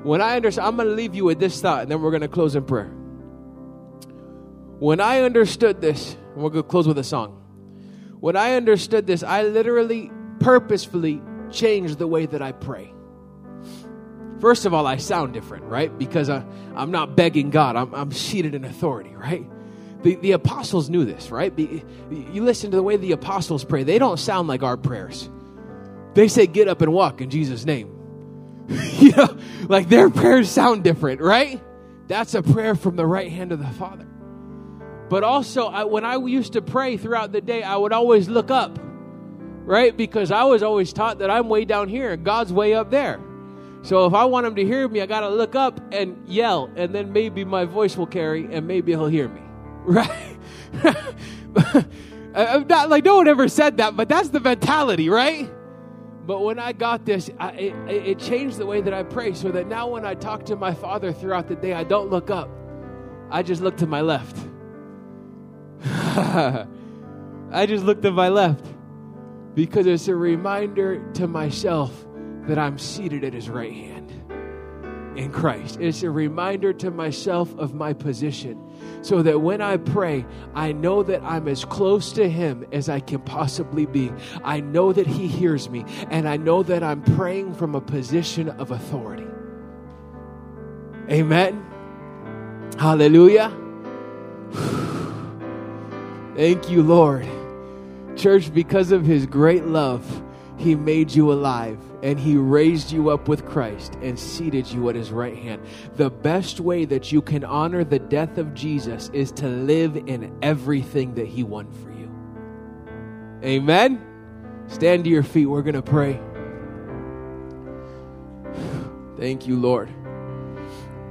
When I understand, I'm going to leave you with this thought and then we're going to close in prayer. When I understood this, we're going to close with a song. When I understood this, I literally, purposefully changed the way that I pray. First of all, I sound different, right? Because I, I'm not begging God, I'm, I'm seated in authority, right? The, the apostles knew this, right? You listen to the way the apostles pray, they don't sound like our prayers. They say, Get up and walk in Jesus' name. you know, like their prayers sound different, right? That's a prayer from the right hand of the Father. But also, I, when I used to pray throughout the day, I would always look up, right? Because I was always taught that I'm way down here and God's way up there. So if I want him to hear me, I got to look up and yell, and then maybe my voice will carry and maybe he'll hear me, right? I'm not like no one ever said that, but that's the mentality, right? But when I got this, I, it, it changed the way that I pray so that now when I talk to my Father throughout the day, I don't look up. I just look to my left. I just look to my left because it's a reminder to myself that I'm seated at His right hand in Christ. It's a reminder to myself of my position so that when I pray, I know that I'm as close to Him as I can possibly be. I know that He hears me, and I know that I'm praying from a position of authority. Amen. Hallelujah. Thank you, Lord. Church, because of His great love, He made you alive and he raised you up with Christ and seated you at his right hand. The best way that you can honor the death of Jesus is to live in everything that he won for you. Amen. Stand to your feet. We're going to pray. Thank you, Lord.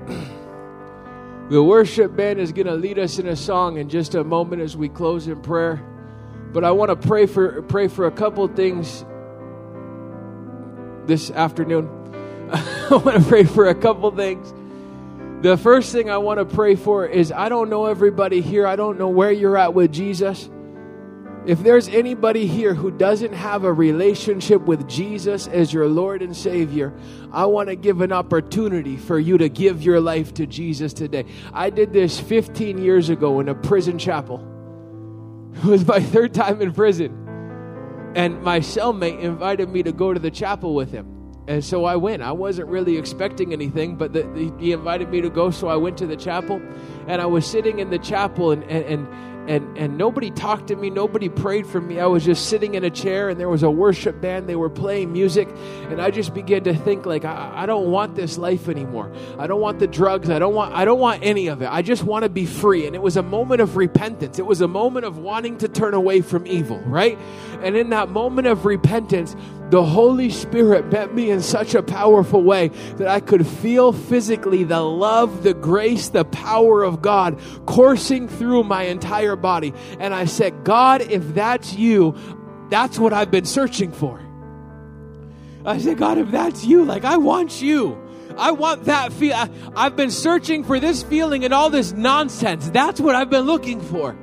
The worship band is going to lead us in a song in just a moment as we close in prayer. But I want to pray for pray for a couple things this afternoon. I want to pray for a couple things. The first thing I want to pray for is I don't know everybody here. I don't know where you're at with Jesus. If there's anybody here who doesn't have a relationship with Jesus as your Lord and Savior, I want to give an opportunity for you to give your life to Jesus today. I did this 15 years ago in a prison chapel. It was my third time in prison. And my cellmate invited me to go to the chapel with him. And so I went. I wasn't really expecting anything, but the, the, he invited me to go, so I went to the chapel. And I was sitting in the chapel, and, and, and and and nobody talked to me nobody prayed for me. I was just sitting in a chair and there was a worship band they were playing music and i just began to think like I, I, don't want this life anymore. I don't want the drugs i don't want i don't want any of it. I just want to be free. And it was a moment of repentance. It was a moment of wanting to turn away from evil right? And in that moment of repentance the Holy Spirit met me in such a powerful way that I could feel physically the love, the grace, the power of God coursing through my entire body. And I said, God, if that's you, that's what I've been searching for. I said, God, if that's you, like I want you. I want that feel. I've been searching for this feeling and all this nonsense. That's what I've been looking for.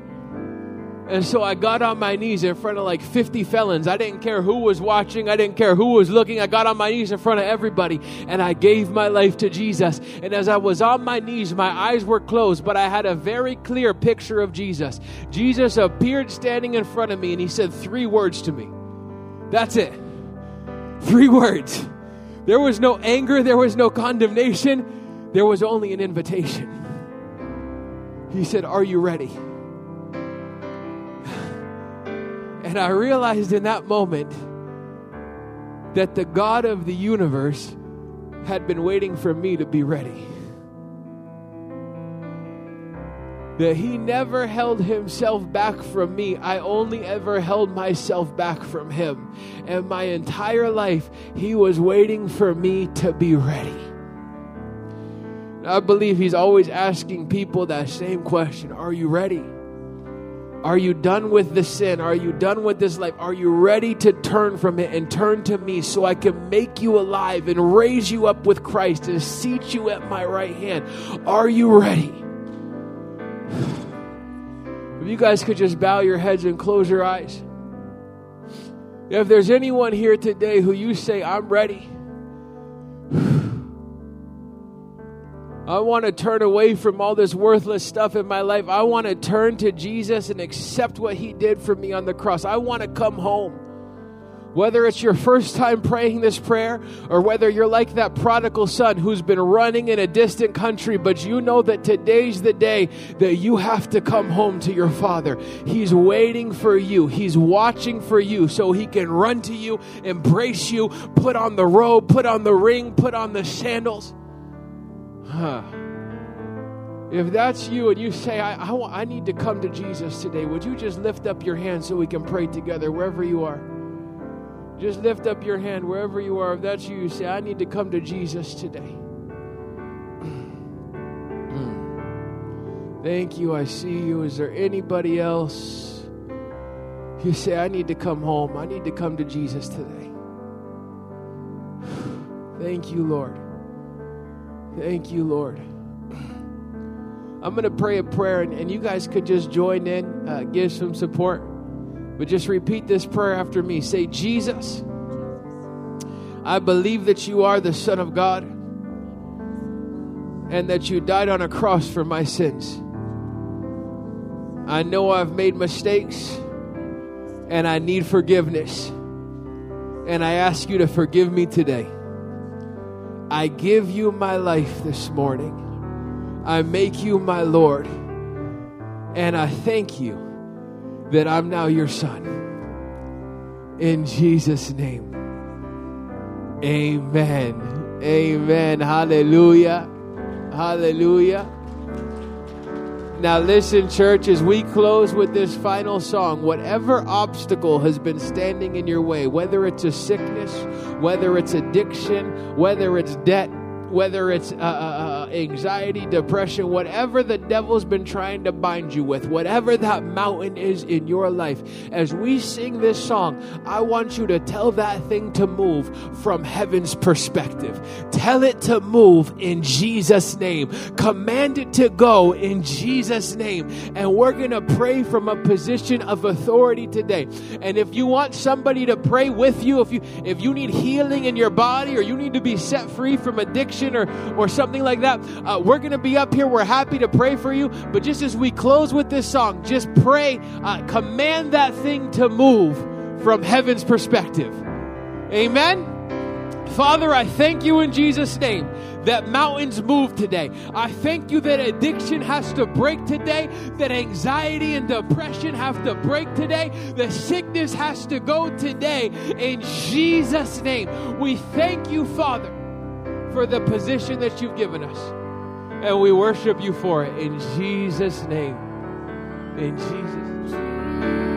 And so I got on my knees in front of like 50 felons. I didn't care who was watching, I didn't care who was looking. I got on my knees in front of everybody and I gave my life to Jesus. And as I was on my knees, my eyes were closed, but I had a very clear picture of Jesus. Jesus appeared standing in front of me and he said three words to me. That's it. Three words. There was no anger, there was no condemnation, there was only an invitation. He said, Are you ready? And I realized in that moment that the God of the universe had been waiting for me to be ready. That he never held himself back from me. I only ever held myself back from him. And my entire life, he was waiting for me to be ready. I believe he's always asking people that same question Are you ready? Are you done with the sin? Are you done with this life? Are you ready to turn from it and turn to me so I can make you alive and raise you up with Christ and seat you at my right hand? Are you ready? If you guys could just bow your heads and close your eyes. If there's anyone here today who you say, I'm ready. I want to turn away from all this worthless stuff in my life. I want to turn to Jesus and accept what He did for me on the cross. I want to come home. Whether it's your first time praying this prayer or whether you're like that prodigal son who's been running in a distant country, but you know that today's the day that you have to come home to your father. He's waiting for you, he's watching for you so he can run to you, embrace you, put on the robe, put on the ring, put on the sandals. Huh. If that's you and you say, I, I, I need to come to Jesus today, would you just lift up your hand so we can pray together wherever you are? Just lift up your hand wherever you are. If that's you, you say, I need to come to Jesus today. Hmm. Thank you. I see you. Is there anybody else? You say, I need to come home. I need to come to Jesus today. Thank you, Lord. Thank you, Lord. I'm going to pray a prayer, and, and, you guys could just join in, uh, give some support. But just repeat this prayer after me. Say, Jesus, I believe that you are the Son of God and that you died on a cross for my sins. I know I've made mistakes and I need forgiveness. And I ask you to forgive me today. I give you my life this morning. I make you my Lord. And I thank you that I'm now your son. In Jesus' name. Amen. Amen. Hallelujah. Hallelujah. Now, listen, church, as we close with this final song, whatever obstacle has been standing in your way, whether it's a sickness, whether it's addiction, whether it's debt, whether it's uh, uh, anxiety, depression, whatever the devil's been trying to bind you with, whatever that mountain is in your life, as we sing this song, I want you to tell that thing to move from heaven's perspective. Tell it to move in Jesus' name. Command it to go in Jesus' name. And we're going to pray from a position of authority today. And if you want somebody to pray with you, if you if you need healing in your body or you need to be set free from addiction or, or something like that, uh, we're going to be up here. We're happy to pray for you. But just as we close with this song, just pray, uh, command that thing to move from heaven's perspective. Amen. Father, I thank you in Jesus' name that mountains move today. I thank you that addiction has to break today, that anxiety and depression have to break today, that sickness has to go today. In Jesus' name, we thank you, Father, for the position that you've given us. And we worship you for it in Jesus' name. In Jesus' name.